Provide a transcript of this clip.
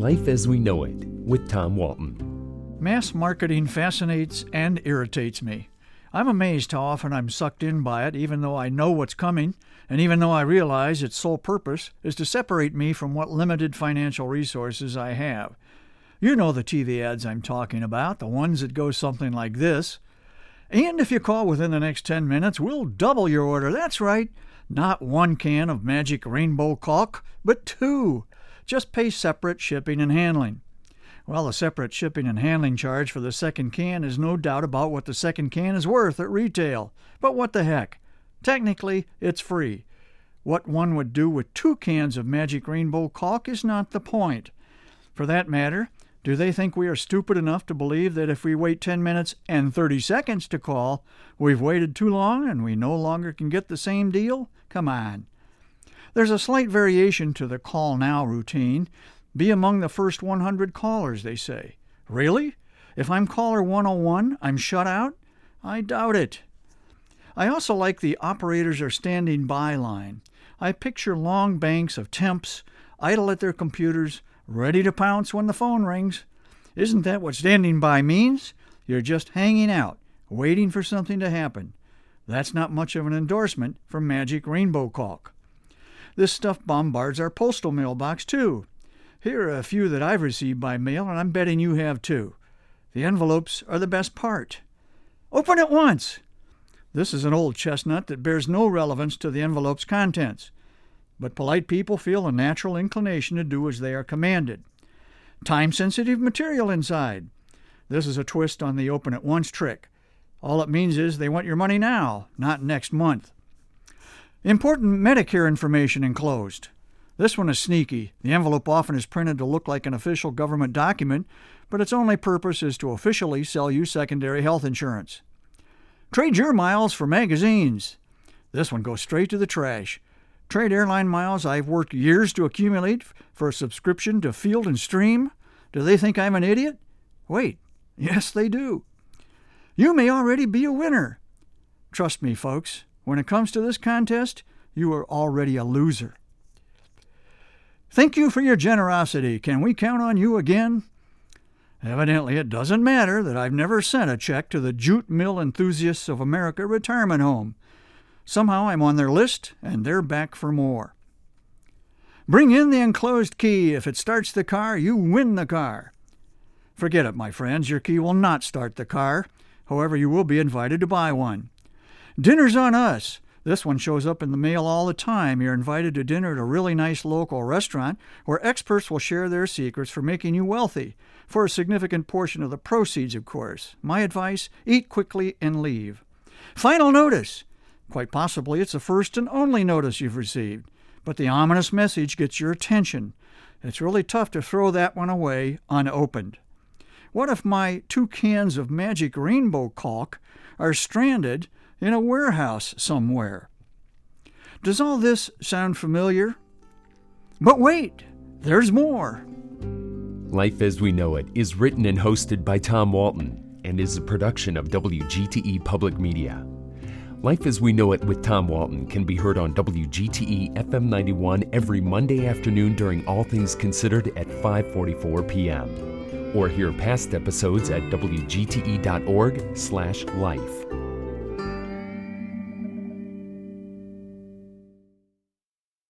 Life as We Know It with Tom Walton. Mass marketing fascinates and irritates me. I'm amazed how often I'm sucked in by it, even though I know what's coming, and even though I realize its sole purpose is to separate me from what limited financial resources I have. You know the TV ads I'm talking about, the ones that go something like this. And if you call within the next 10 minutes, we'll double your order. That's right. Not one can of magic rainbow caulk, but two. Just pay separate shipping and handling. Well, the separate shipping and handling charge for the second can is no doubt about what the second can is worth at retail. But what the heck? Technically, it's free. What one would do with two cans of Magic Rainbow caulk is not the point. For that matter, do they think we are stupid enough to believe that if we wait 10 minutes and 30 seconds to call, we've waited too long and we no longer can get the same deal? Come on. There's a slight variation to the call now routine. Be among the first 100 callers, they say. Really? If I'm caller 101, I'm shut out? I doubt it. I also like the operators are standing by line. I picture long banks of temps idle at their computers ready to pounce when the phone rings. Isn't that what standing by means? You're just hanging out, waiting for something to happen. That's not much of an endorsement for Magic Rainbow Caulk. This stuff bombards our postal mailbox, too. Here are a few that I've received by mail, and I'm betting you have too. The envelopes are the best part. Open at once! This is an old chestnut that bears no relevance to the envelope's contents but polite people feel a natural inclination to do as they are commanded. Time sensitive material inside. This is a twist on the open at once trick. All it means is they want your money now, not next month. Important Medicare information enclosed. This one is sneaky. The envelope often is printed to look like an official government document, but its only purpose is to officially sell you secondary health insurance. Trade your miles for magazines. This one goes straight to the trash. Trade airline miles I've worked years to accumulate for a subscription to Field and Stream? Do they think I'm an idiot? Wait, yes, they do. You may already be a winner. Trust me, folks, when it comes to this contest, you are already a loser. Thank you for your generosity. Can we count on you again? Evidently, it doesn't matter that I've never sent a check to the Jute Mill Enthusiasts of America retirement home. Somehow I'm on their list, and they're back for more. Bring in the enclosed key. If it starts the car, you win the car. Forget it, my friends. Your key will not start the car. However, you will be invited to buy one. Dinner's on us. This one shows up in the mail all the time. You're invited to dinner at a really nice local restaurant where experts will share their secrets for making you wealthy, for a significant portion of the proceeds, of course. My advice eat quickly and leave. Final notice Quite possibly it's the first and only notice you've received, but the ominous message gets your attention. It's really tough to throw that one away unopened. What if my two cans of magic rainbow caulk are stranded in a warehouse somewhere? Does all this sound familiar? But wait, there's more. Life as We Know It is written and hosted by Tom Walton and is a production of WGTE Public Media. Life as We Know It with Tom Walton can be heard on WGTE FM 91 every Monday afternoon during All Things Considered at 5:44 p.m. or hear past episodes at wgte.org/life.